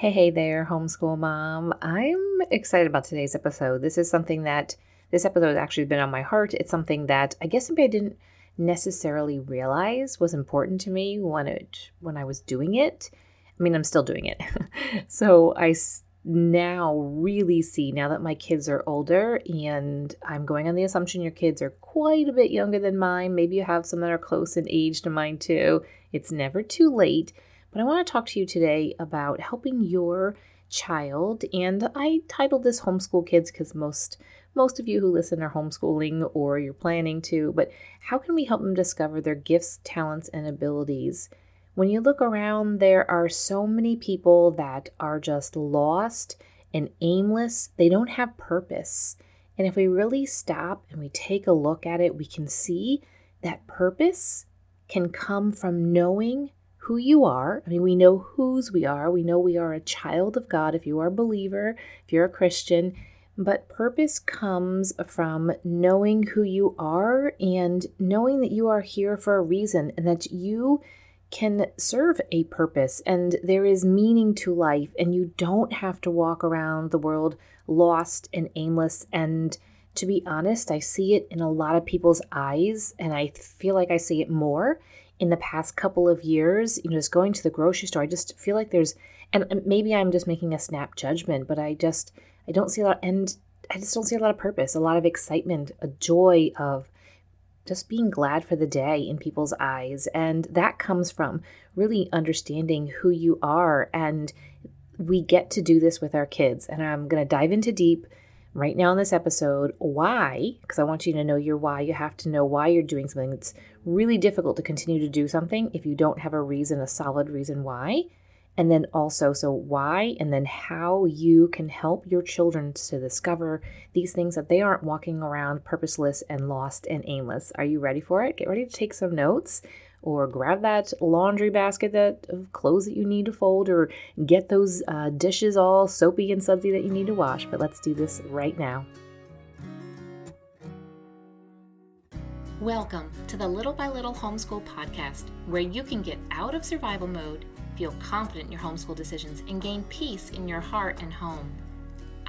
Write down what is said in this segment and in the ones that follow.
Hey, hey there, homeschool mom. I'm excited about today's episode. This is something that this episode has actually been on my heart. It's something that I guess maybe I didn't necessarily realize was important to me when it when I was doing it. I mean, I'm still doing it. so I now really see now that my kids are older and I'm going on the assumption your kids are quite a bit younger than mine. Maybe you have some that are close in age to mine too. It's never too late but I want to talk to you today about helping your child. And I titled this Homeschool Kids because most most of you who listen are homeschooling or you're planning to, but how can we help them discover their gifts, talents, and abilities? When you look around, there are so many people that are just lost and aimless. They don't have purpose. And if we really stop and we take a look at it, we can see that purpose can come from knowing who you are. I mean, we know whose we are. We know we are a child of God if you are a believer, if you're a Christian. But purpose comes from knowing who you are and knowing that you are here for a reason and that you can serve a purpose and there is meaning to life and you don't have to walk around the world lost and aimless and to be honest, I see it in a lot of people's eyes and I feel like I see it more in the past couple of years, you know, just going to the grocery store, I just feel like there's, and maybe I'm just making a snap judgment, but I just, I don't see a lot, and I just don't see a lot of purpose, a lot of excitement, a joy of just being glad for the day in people's eyes. And that comes from really understanding who you are. And we get to do this with our kids. And I'm going to dive into deep right now in this episode why, because I want you to know your why. You have to know why you're doing something. It's really difficult to continue to do something if you don't have a reason, a solid reason why. And then also, so why, and then how you can help your children to discover these things that they aren't walking around purposeless and lost and aimless. Are you ready for it? Get ready to take some notes or grab that laundry basket that of clothes that you need to fold or get those uh, dishes all soapy and sudsy that you need to wash but let's do this right now. Welcome to the little by little homeschool podcast where you can get out of survival mode feel confident in your homeschool decisions and gain peace in your heart and home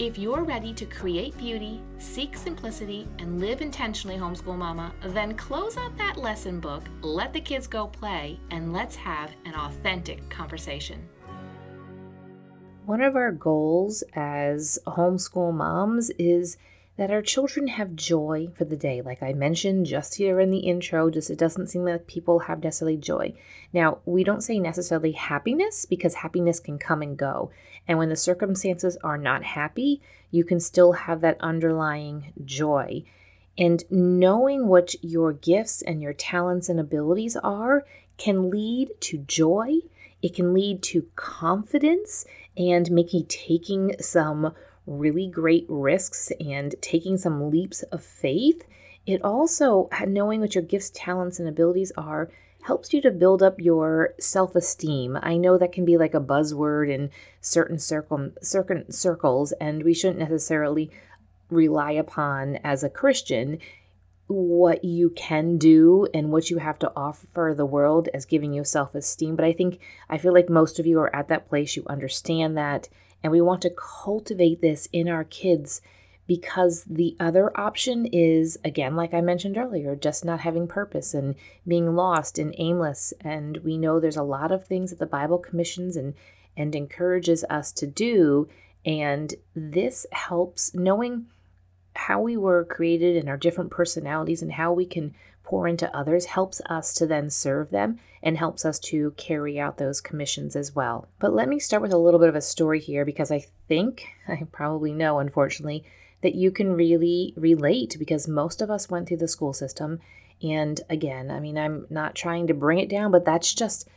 If you're ready to create beauty, seek simplicity, and live intentionally, homeschool mama, then close out that lesson book, let the kids go play, and let's have an authentic conversation. One of our goals as homeschool moms is that our children have joy for the day. Like I mentioned just here in the intro, just it doesn't seem that people have necessarily joy. Now, we don't say necessarily happiness because happiness can come and go. And when the circumstances are not happy, you can still have that underlying joy. And knowing what your gifts and your talents and abilities are can lead to joy. It can lead to confidence and maybe taking some really great risks and taking some leaps of faith, it also, knowing what your gifts, talents, and abilities are, helps you to build up your self esteem. I know that can be like a buzzword in certain, circle, certain circles, and we shouldn't necessarily rely upon as a Christian what you can do and what you have to offer the world as giving you self esteem. But I think, I feel like most of you are at that place. You understand that and we want to cultivate this in our kids because the other option is, again, like I mentioned earlier, just not having purpose and being lost and aimless. And we know there's a lot of things that the Bible commissions and, and encourages us to do. And this helps knowing how we were created and our different personalities and how we can pour into others helps us to then serve them and helps us to carry out those commissions as well. But let me start with a little bit of a story here because I think, I probably know, unfortunately, that you can really relate because most of us went through the school system. And again, I mean, I'm not trying to bring it down, but that's just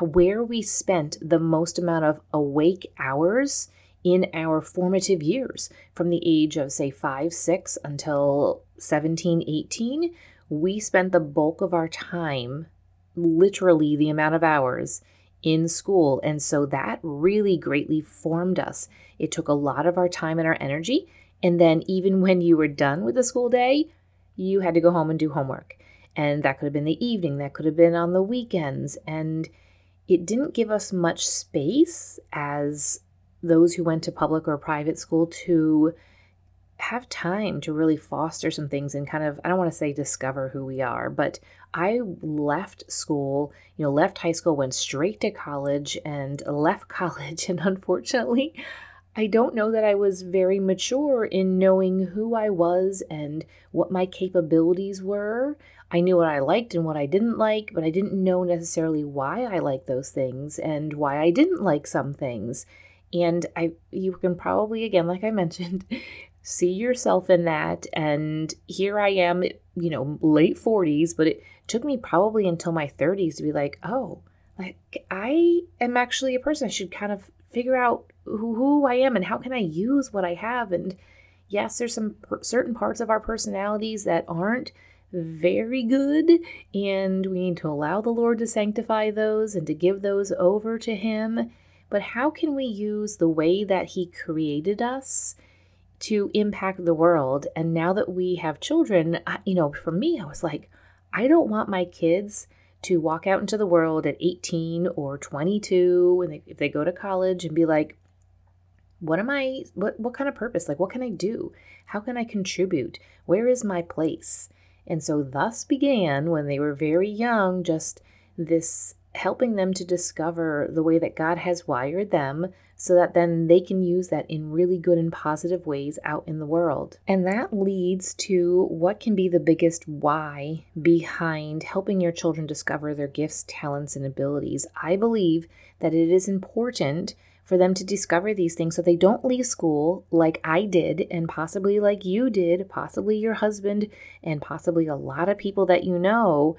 where we spent the most amount of awake hours in our formative years from the age of, say, five, six until 17, 18 we spent the bulk of our time, literally the amount of hours, in school. And so that really greatly formed us. It took a lot of our time and our energy. And then, even when you were done with the school day, you had to go home and do homework. And that could have been the evening, that could have been on the weekends. And it didn't give us much space as those who went to public or private school to have time to really foster some things and kind of, I don't want to say discover who we are, but I left school, you know, left high school, went straight to college and left college. And unfortunately, I don't know that I was very mature in knowing who I was and what my capabilities were. I knew what I liked and what I didn't like, but I didn't know necessarily why I liked those things and why I didn't like some things. And I you can probably again like I mentioned see yourself in that and here I am, you know, late 40s, but it took me probably until my 30s to be like, "Oh, like I am actually a person I should kind of figure out who, I am and how can I use what I have and yes, there's some per- certain parts of our personalities that aren't very good, and we need to allow the Lord to sanctify those and to give those over to Him. But how can we use the way that He created us to impact the world? And now that we have children, I, you know, for me, I was like, I don't want my kids to walk out into the world at 18 or 22 when they, if they go to college and be like, what am I what what kind of purpose? Like what can I do? How can I contribute? Where is my place? And so, thus began, when they were very young, just this helping them to discover the way that God has wired them so that then they can use that in really good and positive ways out in the world. And that leads to what can be the biggest why behind helping your children discover their gifts, talents, and abilities. I believe that it is important for them to discover these things so they don't leave school like I did, and possibly like you did, possibly your husband, and possibly a lot of people that you know,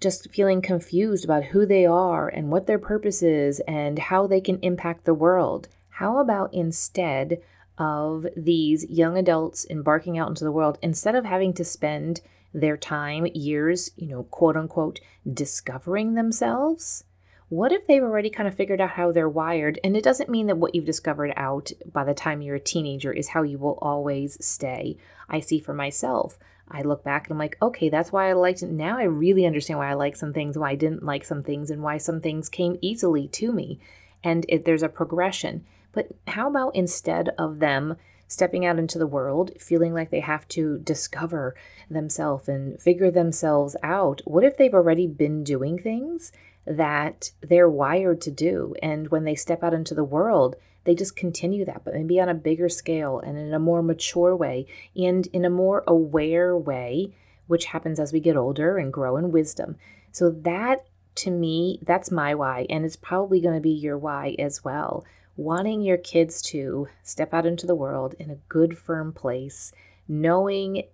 just feeling confused about who they are and what their purpose is and how they can impact the world. How about instead of these young adults embarking out into the world, instead of having to spend their time, years, you know, quote unquote, discovering themselves? What if they've already kind of figured out how they're wired? And it doesn't mean that what you've discovered out by the time you're a teenager is how you will always stay. I see for myself. I look back and I'm like, okay, that's why I liked it. Now I really understand why I like some things, why I didn't like some things, and why some things came easily to me. And it, there's a progression. But how about instead of them stepping out into the world, feeling like they have to discover themselves and figure themselves out, what if they've already been doing things that they're wired to do. And when they step out into the world, they just continue that, but maybe on a bigger scale and in a more mature way and in a more aware way, which happens as we get older and grow in wisdom. So, that to me, that's my why. And it's probably going to be your why as well. Wanting your kids to step out into the world in a good, firm place, knowing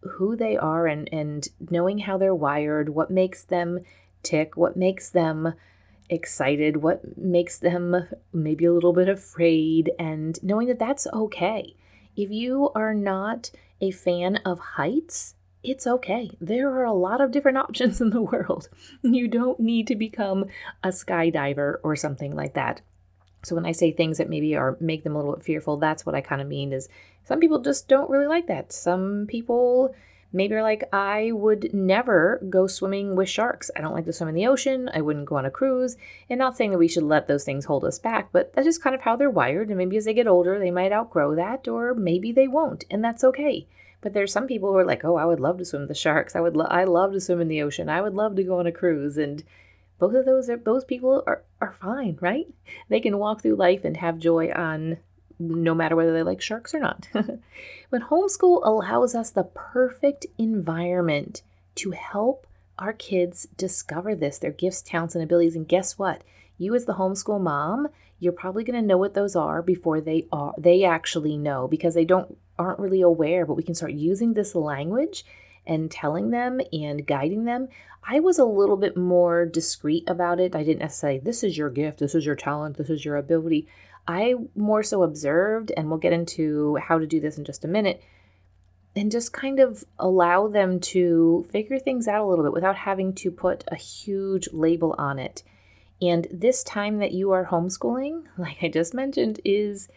who they are and, and knowing how they're wired, what makes them tick, what makes them excited, what makes them maybe a little bit afraid, and knowing that that's okay. If you are not a fan of heights, it's okay. There are a lot of different options in the world. You don't need to become a skydiver or something like that. So when I say things that maybe are make them a little bit fearful, that's what I kind of mean is some people just don't really like that. Some people Maybe you're like, I would never go swimming with sharks. I don't like to swim in the ocean. I wouldn't go on a cruise. And not saying that we should let those things hold us back, but that's just kind of how they're wired. And maybe as they get older, they might outgrow that, or maybe they won't. And that's okay. But there's some people who are like, oh, I would love to swim with the sharks. I would, lo- I love to swim in the ocean. I would love to go on a cruise. And both of those are, those people are, are fine, right? They can walk through life and have joy on no matter whether they like sharks or not. but homeschool allows us the perfect environment to help our kids discover this, their gifts, talents, and abilities. And guess what? You as the homeschool mom, you're probably going to know what those are before they are they actually know because they don't aren't really aware, but we can start using this language and telling them and guiding them. I was a little bit more discreet about it. I didn't say, this is your gift, this is your talent, this is your ability. I more so observed, and we'll get into how to do this in just a minute. and just kind of allow them to figure things out a little bit without having to put a huge label on it. And this time that you are homeschooling, like I just mentioned, is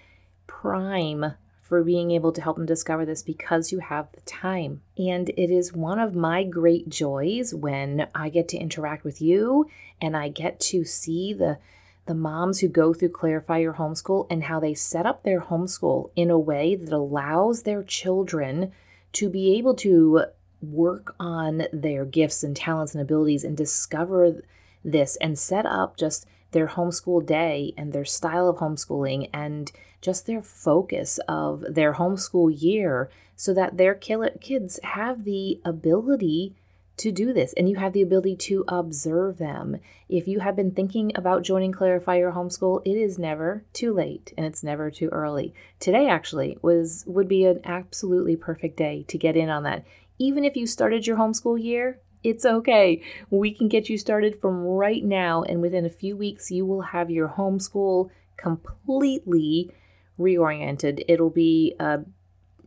prime for being able to help them discover this because you have the time. And it is one of my great joys when I get to interact with you and I get to see the the moms who go through Clarify Your Homeschool and how they set up their homeschool in a way that allows their children to be able to work on their gifts and talents and abilities and discover this and set up just their homeschool day and their style of homeschooling and just their focus of their homeschool year so that their kids have the ability to do this and you have the ability to observe them. If you have been thinking about joining Clarify Your Homeschool, it is never too late and it's never too early. Today actually was would be an absolutely perfect day to get in on that. Even if you started your homeschool year, it's okay. We can get you started from right now and within a few weeks you will have your homeschool completely reoriented. It'll be a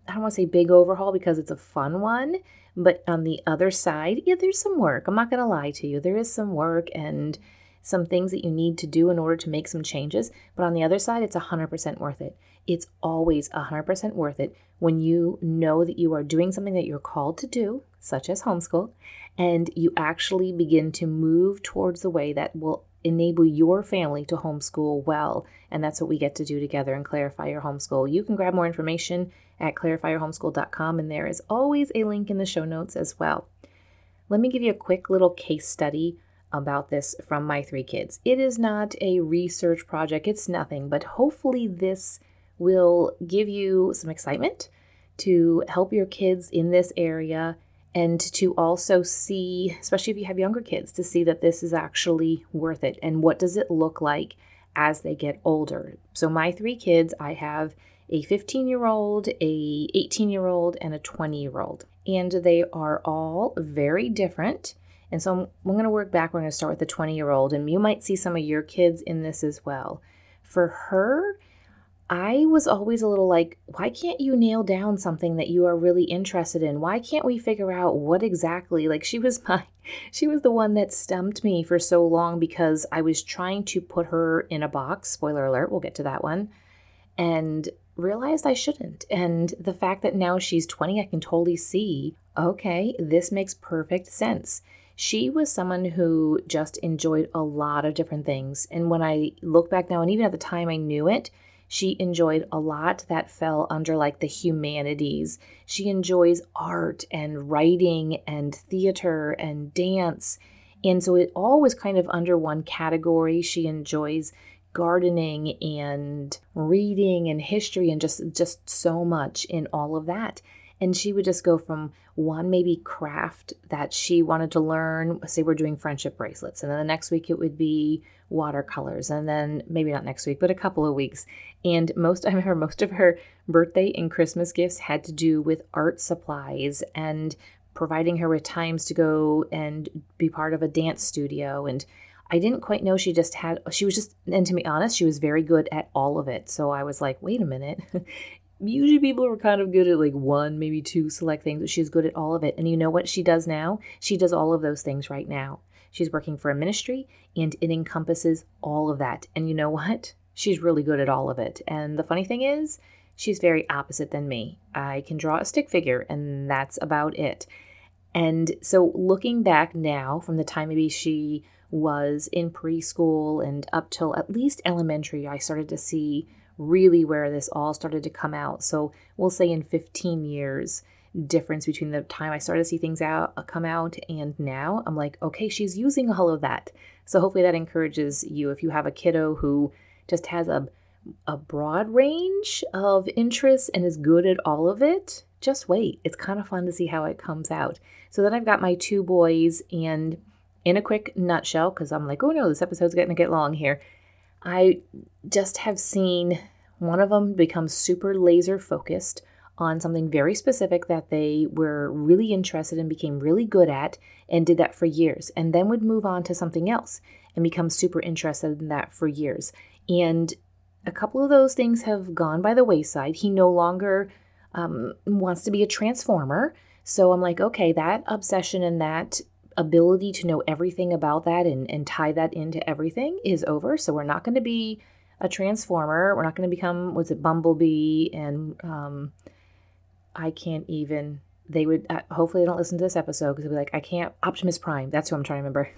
I don't want to say big overhaul because it's a fun one, but on the other side, yeah, there's some work. I'm not going to lie to you. There is some work and some things that you need to do in order to make some changes. But on the other side, it's 100% worth it. It's always 100% worth it when you know that you are doing something that you're called to do, such as homeschool, and you actually begin to move towards the way that will enable your family to homeschool well. And that's what we get to do together and clarify your homeschool. You can grab more information at clarifyyourhomeschool.com, and there is always a link in the show notes as well. Let me give you a quick little case study about this from my three kids. It is not a research project, it's nothing, but hopefully, this will give you some excitement to help your kids in this area and to also see, especially if you have younger kids, to see that this is actually worth it and what does it look like as they get older. So my three kids, I have a 15 year old, a 18 year old, and a 20 year old. And they are all very different. And so I'm, I'm going to work back. We're going to start with the 20 year old, and you might see some of your kids in this as well. For her, I was always a little like, why can't you nail down something that you are really interested in? Why can't we figure out what exactly? Like she was my she was the one that stumped me for so long because I was trying to put her in a box. Spoiler alert, we'll get to that one. And realized I shouldn't. And the fact that now she's 20, I can totally see okay, this makes perfect sense. She was someone who just enjoyed a lot of different things. And when I look back now, and even at the time I knew it, she enjoyed a lot that fell under like the humanities. She enjoys art and writing and theater and dance. And so it all was kind of under one category. She enjoys gardening and reading and history and just just so much in all of that. And she would just go from one maybe craft that she wanted to learn say we're doing friendship bracelets and then the next week it would be watercolors and then maybe not next week but a couple of weeks. And most i remember most of her birthday and christmas gifts had to do with art supplies and providing her with times to go and be part of a dance studio and I didn't quite know she just had, she was just, and to be honest, she was very good at all of it. So I was like, wait a minute. Usually people are kind of good at like one, maybe two select things, but she's good at all of it. And you know what she does now? She does all of those things right now. She's working for a ministry and it encompasses all of that. And you know what? She's really good at all of it. And the funny thing is, she's very opposite than me. I can draw a stick figure, and that's about it. And so, looking back now from the time maybe she was in preschool and up till at least elementary, I started to see really where this all started to come out. So we'll say in 15 years difference between the time I started to see things out uh, come out and now. I'm like, okay, she's using all of that. So hopefully that encourages you if you have a kiddo who just has a a broad range of interests and is good at all of it. Just wait. It's kind of fun to see how it comes out. So then I've got my two boys and in a quick nutshell, because I'm like, oh no, this episode's going to get long here. I just have seen one of them become super laser focused on something very specific that they were really interested in, became really good at, and did that for years, and then would move on to something else and become super interested in that for years. And a couple of those things have gone by the wayside. He no longer um, wants to be a transformer. So I'm like, okay, that obsession and that ability to know everything about that and, and tie that into everything is over. So we're not going to be a transformer. We're not going to become, was it Bumblebee? And um, I can't even they would uh, hopefully they don't listen to this episode because they'll be like, I can't Optimus Prime. That's who I'm trying to remember.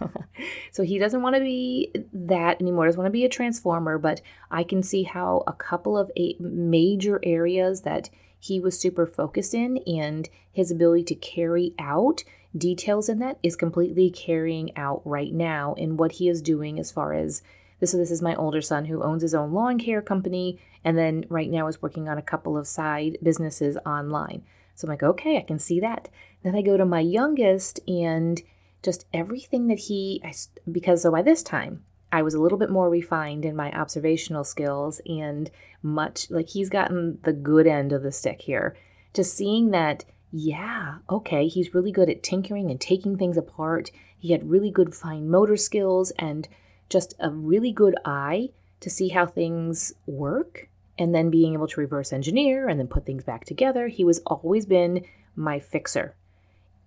so he doesn't want to be that anymore. Doesn't want to be a transformer, but I can see how a couple of eight major areas that he was super focused in and his ability to carry out details in that is completely carrying out right now in what he is doing as far as this so this is my older son who owns his own lawn care company and then right now is working on a couple of side businesses online so I'm like, okay, I can see that. Then I go to my youngest and just everything that he, I, because so by this time, I was a little bit more refined in my observational skills and much like he's gotten the good end of the stick here. Just seeing that, yeah, okay, he's really good at tinkering and taking things apart. He had really good fine motor skills and just a really good eye to see how things work and then being able to reverse engineer and then put things back together. He was always been my fixer.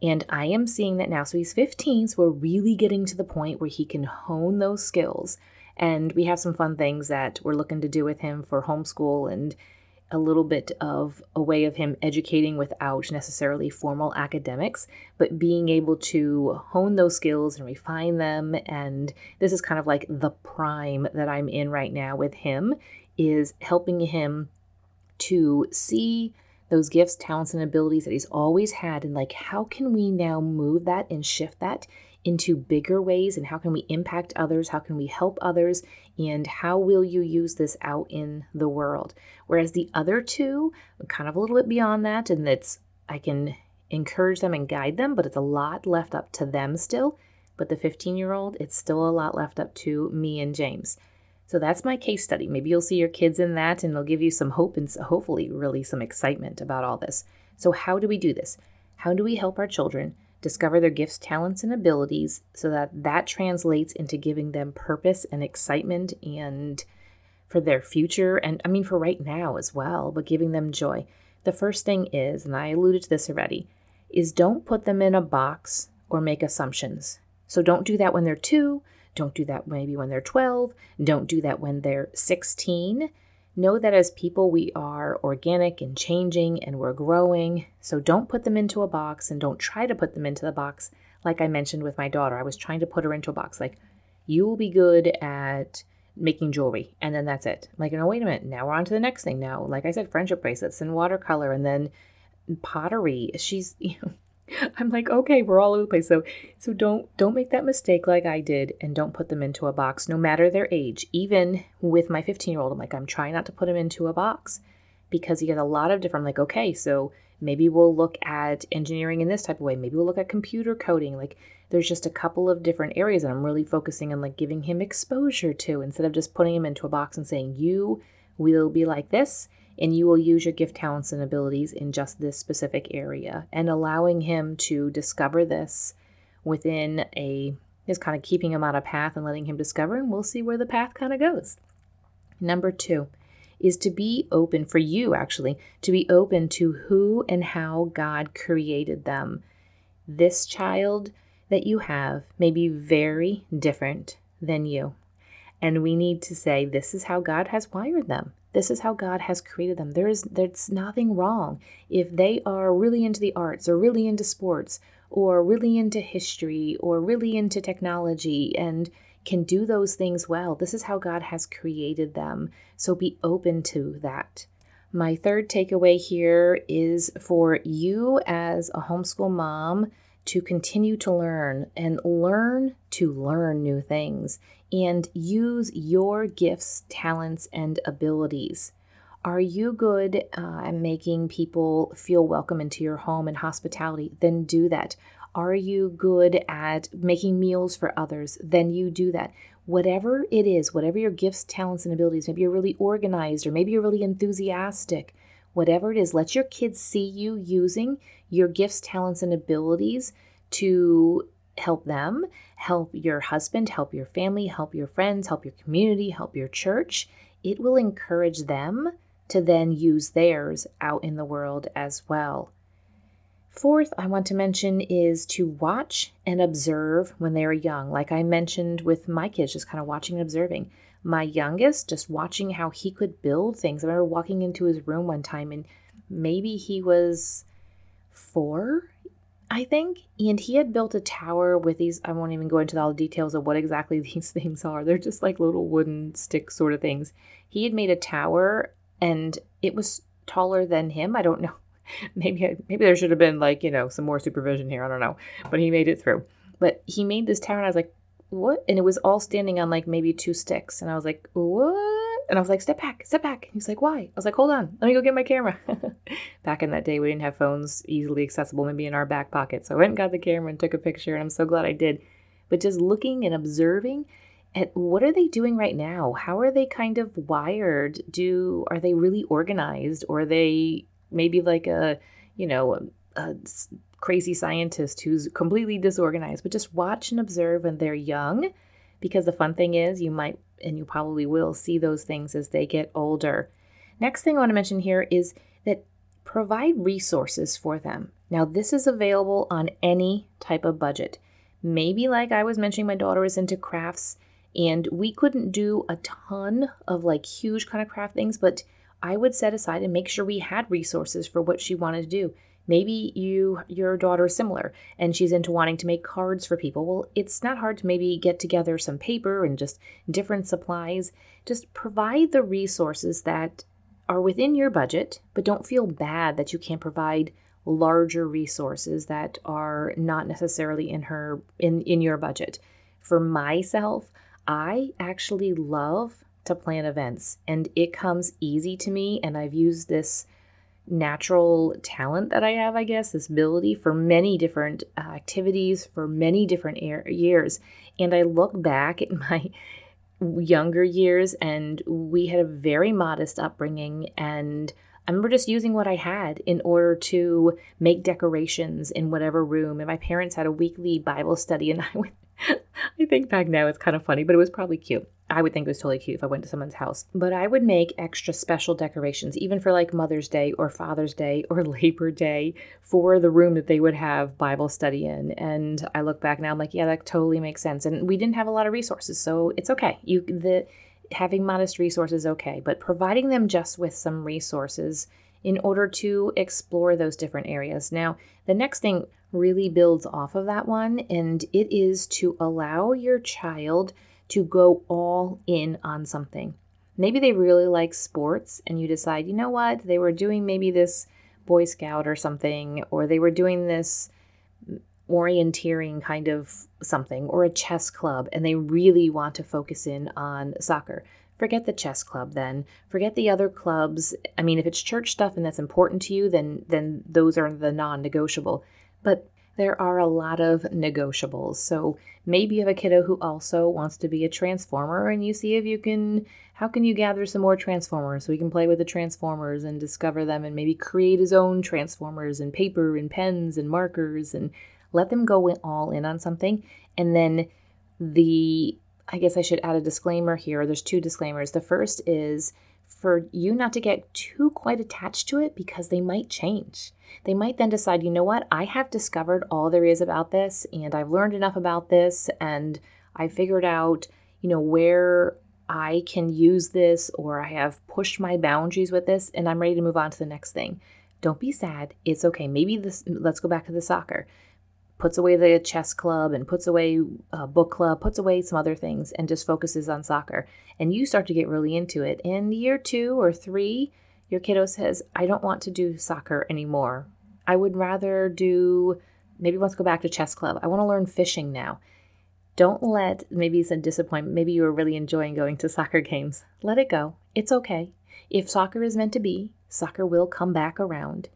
And I am seeing that now. So he's 15, so we're really getting to the point where he can hone those skills. And we have some fun things that we're looking to do with him for homeschool and a little bit of a way of him educating without necessarily formal academics, but being able to hone those skills and refine them. And this is kind of like the prime that I'm in right now with him is helping him to see those gifts, talents, and abilities that he's always had, and like, how can we now move that and shift that into bigger ways? And how can we impact others? How can we help others? And how will you use this out in the world? Whereas the other two, kind of a little bit beyond that, and that's I can encourage them and guide them, but it's a lot left up to them still. But the 15 year old, it's still a lot left up to me and James. So that's my case study. Maybe you'll see your kids in that and it'll give you some hope and hopefully really some excitement about all this. So, how do we do this? How do we help our children discover their gifts, talents, and abilities so that that translates into giving them purpose and excitement and for their future and I mean for right now as well, but giving them joy. The first thing is, and I alluded to this already, is don't put them in a box or make assumptions. So don't do that when they're 2, don't do that maybe when they're 12. Don't do that when they're 16. Know that as people, we are organic and changing and we're growing. So don't put them into a box and don't try to put them into the box. Like I mentioned with my daughter, I was trying to put her into a box. Like, you will be good at making jewelry and then that's it. I'm like, no, wait a minute. Now we're on to the next thing. Now, like I said, friendship bracelets and watercolor and then pottery. She's, you know, I'm like, okay, we're all over the place. So so don't don't make that mistake like I did and don't put them into a box no matter their age. Even with my 15-year-old, I'm like I'm trying not to put him into a box because he has a lot of different I'm like, okay, so maybe we'll look at engineering in this type of way. Maybe we'll look at computer coding. Like there's just a couple of different areas that I'm really focusing on like giving him exposure to instead of just putting him into a box and saying you will be like this and you will use your gift, talents, and abilities in just this specific area. And allowing him to discover this within a is kind of keeping him on a path and letting him discover, and we'll see where the path kind of goes. Number two is to be open for you, actually, to be open to who and how God created them. This child that you have may be very different than you. And we need to say, this is how God has wired them. This is how God has created them. There is there's nothing wrong if they are really into the arts or really into sports or really into history or really into technology and can do those things well. This is how God has created them. So be open to that. My third takeaway here is for you as a homeschool mom to continue to learn and learn to learn new things and use your gifts, talents, and abilities. Are you good uh, at making people feel welcome into your home and hospitality? Then do that. Are you good at making meals for others? Then you do that. Whatever it is, whatever your gifts, talents, and abilities, maybe you're really organized or maybe you're really enthusiastic, whatever it is, let your kids see you using your gifts, talents, and abilities to help them, help your husband, help your family, help your friends, help your community, help your church. It will encourage them to then use theirs out in the world as well. Fourth, I want to mention is to watch and observe when they are young. Like I mentioned with my kids, just kind of watching and observing. My youngest, just watching how he could build things. I remember walking into his room one time and maybe he was four, I think. And he had built a tower with these, I won't even go into all the details of what exactly these things are. They're just like little wooden stick sort of things. He had made a tower and it was taller than him. I don't know. Maybe maybe there should have been like, you know, some more supervision here. I don't know. But he made it through. But he made this tower and I was like, what? And it was all standing on like maybe two sticks. And I was like, what? And I was like, step back, step back. And he's like, why? I was like, hold on, let me go get my camera. back in that day, we didn't have phones easily accessible, maybe in our back pocket. So I went and got the camera and took a picture. And I'm so glad I did. But just looking and observing at what are they doing right now? How are they kind of wired? Do are they really organized or are they maybe like a, you know, a, a crazy scientist who's completely disorganized, but just watch and observe when they're young because the fun thing is you might and you probably will see those things as they get older. Next thing I want to mention here is that provide resources for them. Now, this is available on any type of budget. Maybe, like I was mentioning, my daughter is into crafts, and we couldn't do a ton of like huge kind of craft things, but I would set aside and make sure we had resources for what she wanted to do. Maybe you your daughter is similar and she's into wanting to make cards for people. Well, it's not hard to maybe get together some paper and just different supplies. Just provide the resources that are within your budget, but don't feel bad that you can't provide larger resources that are not necessarily in her in in your budget. For myself, I actually love to plan events and it comes easy to me and I've used this natural talent that I have, I guess, this ability for many different uh, activities for many different years. And I look back at my younger years and we had a very modest upbringing and I remember just using what I had in order to make decorations in whatever room. And my parents had a weekly Bible study, and I would I think back now it's kind of funny, but it was probably cute. I would think it was totally cute if I went to someone's house. But I would make extra special decorations, even for like Mother's Day or Father's Day or Labor Day for the room that they would have Bible study in. And I look back now, I'm like, yeah, that totally makes sense. And we didn't have a lot of resources, so it's okay. You the having modest resources okay, but providing them just with some resources in order to explore those different areas. Now, the next thing really builds off of that one, and it is to allow your child to go all in on something. Maybe they really like sports, and you decide, you know what, they were doing maybe this Boy Scout or something, or they were doing this orienteering kind of something, or a chess club, and they really want to focus in on soccer. Forget the chess club then. Forget the other clubs. I mean, if it's church stuff and that's important to you, then then those are the non-negotiable. But there are a lot of negotiables. So maybe you have a kiddo who also wants to be a transformer and you see if you can how can you gather some more transformers so he can play with the transformers and discover them and maybe create his own transformers and paper and pens and markers and let them go all in on something and then the I guess I should add a disclaimer here. There's two disclaimers. The first is for you not to get too quite attached to it because they might change. They might then decide, you know what, I have discovered all there is about this and I've learned enough about this and I figured out, you know, where I can use this or I have pushed my boundaries with this and I'm ready to move on to the next thing. Don't be sad. It's okay. Maybe this let's go back to the soccer puts away the chess club and puts away a book club, puts away some other things, and just focuses on soccer. And you start to get really into it. In year two or three, your kiddo says, I don't want to do soccer anymore. I would rather do, maybe wants to go back to chess club. I want to learn fishing now. Don't let, maybe it's a disappointment, maybe you were really enjoying going to soccer games. Let it go. It's okay. If soccer is meant to be, soccer will come back around.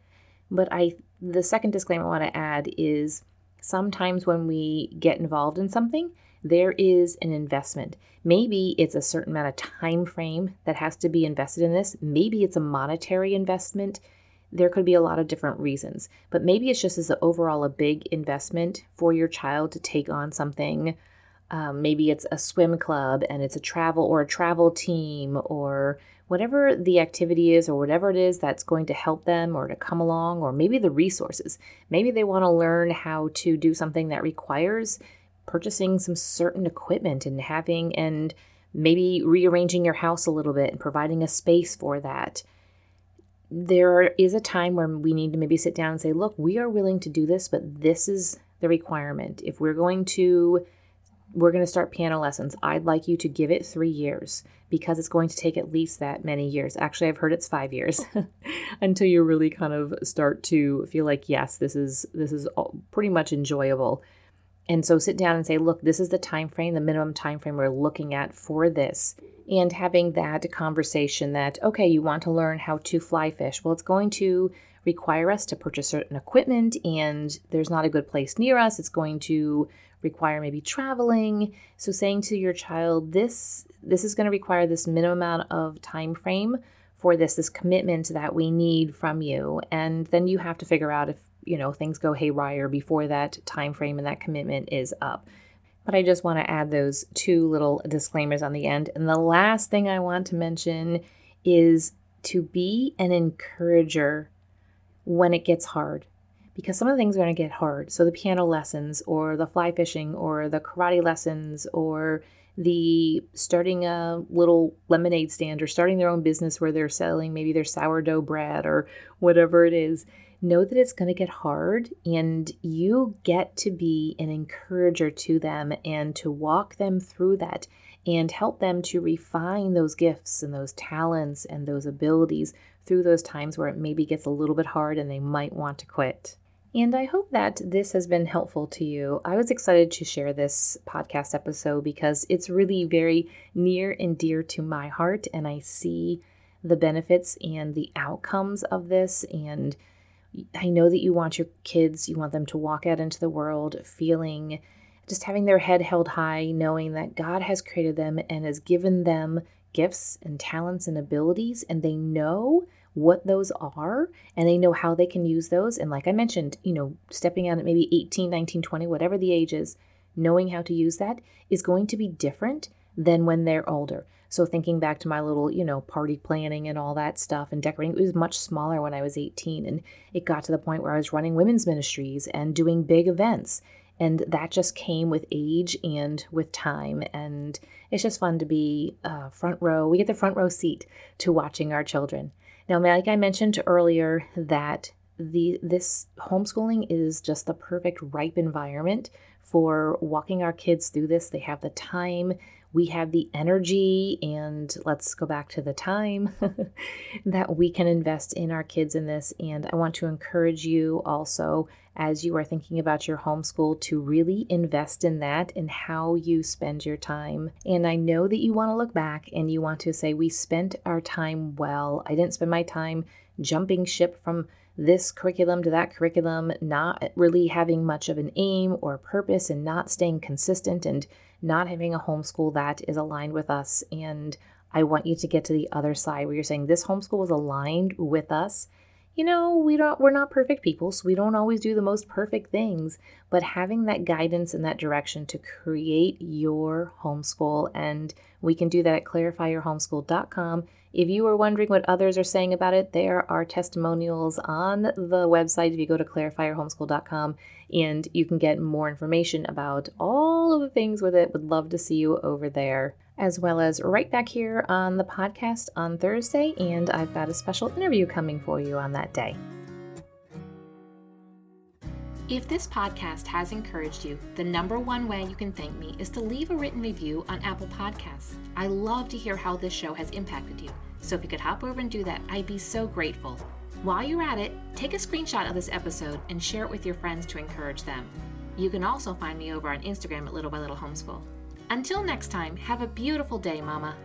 But I, the second disclaimer I want to add is sometimes when we get involved in something, there is an investment. Maybe it's a certain amount of time frame that has to be invested in this. Maybe it's a monetary investment. There could be a lot of different reasons, but maybe it's just as overall a big investment for your child to take on something um, maybe it's a swim club and it's a travel or a travel team or whatever the activity is or whatever it is that's going to help them or to come along, or maybe the resources. Maybe they want to learn how to do something that requires purchasing some certain equipment and having and maybe rearranging your house a little bit and providing a space for that. There is a time when we need to maybe sit down and say, look, we are willing to do this, but this is the requirement. If we're going to we're going to start piano lessons. I'd like you to give it three years because it's going to take at least that many years. Actually, I've heard it's five years until you really kind of start to feel like, yes, this is this is pretty much enjoyable. And so sit down and say, look, this is the time frame, the minimum time frame we're looking at for this. And having that conversation that, okay, you want to learn how to fly fish. Well, it's going to require us to purchase certain equipment and there's not a good place near us. It's going to require maybe traveling. So saying to your child, this this is going to require this minimum amount of time frame for this this commitment that we need from you and then you have to figure out if you know things go haywire before that time frame and that commitment is up but i just want to add those two little disclaimers on the end and the last thing i want to mention is to be an encourager when it gets hard because some of the things are going to get hard. So the piano lessons or the fly fishing or the karate lessons or the starting a little lemonade stand or starting their own business where they're selling maybe their sourdough bread or whatever it is. Know that it's going to get hard and you get to be an encourager to them and to walk them through that and help them to refine those gifts and those talents and those abilities through those times where it maybe gets a little bit hard and they might want to quit. And I hope that this has been helpful to you. I was excited to share this podcast episode because it's really very near and dear to my heart, and I see the benefits and the outcomes of this. And I know that you want your kids, you want them to walk out into the world feeling just having their head held high, knowing that God has created them and has given them gifts and talents and abilities, and they know what those are and they know how they can use those. And like I mentioned, you know, stepping out at maybe 18, 19, 20, whatever the age is, knowing how to use that is going to be different than when they're older. So thinking back to my little, you know, party planning and all that stuff and decorating, it was much smaller when I was 18 and it got to the point where I was running women's ministries and doing big events. And that just came with age and with time. And it's just fun to be uh, front row. We get the front row seat to watching our children. Now, like I mentioned earlier, that the this homeschooling is just the perfect ripe environment for walking our kids through this. They have the time, we have the energy, and let's go back to the time that we can invest in our kids in this. And I want to encourage you also as you are thinking about your homeschool to really invest in that and how you spend your time. And I know that you want to look back and you want to say, We spent our time well. I didn't spend my time jumping ship from this curriculum to that curriculum, not really having much of an aim or purpose and not staying consistent and not having a homeschool that is aligned with us. And I want you to get to the other side where you're saying this homeschool is aligned with us you know, we don't we're not perfect people, so we don't always do the most perfect things, but having that guidance and that direction to create your homeschool and we can do that at clarifyyourhomeschool.com. If you are wondering what others are saying about it, there are testimonials on the website if you go to clarifyyourhomeschool.com and you can get more information about all of the things with it. Would love to see you over there as well as right back here on the podcast on Thursday. And I've got a special interview coming for you on that day. If this podcast has encouraged you, the number one way you can thank me is to leave a written review on Apple Podcasts. I love to hear how this show has impacted you. So if you could hop over and do that, I'd be so grateful. While you're at it, take a screenshot of this episode and share it with your friends to encourage them. You can also find me over on Instagram at Little by Little Homeschool. Until next time, have a beautiful day, Mama.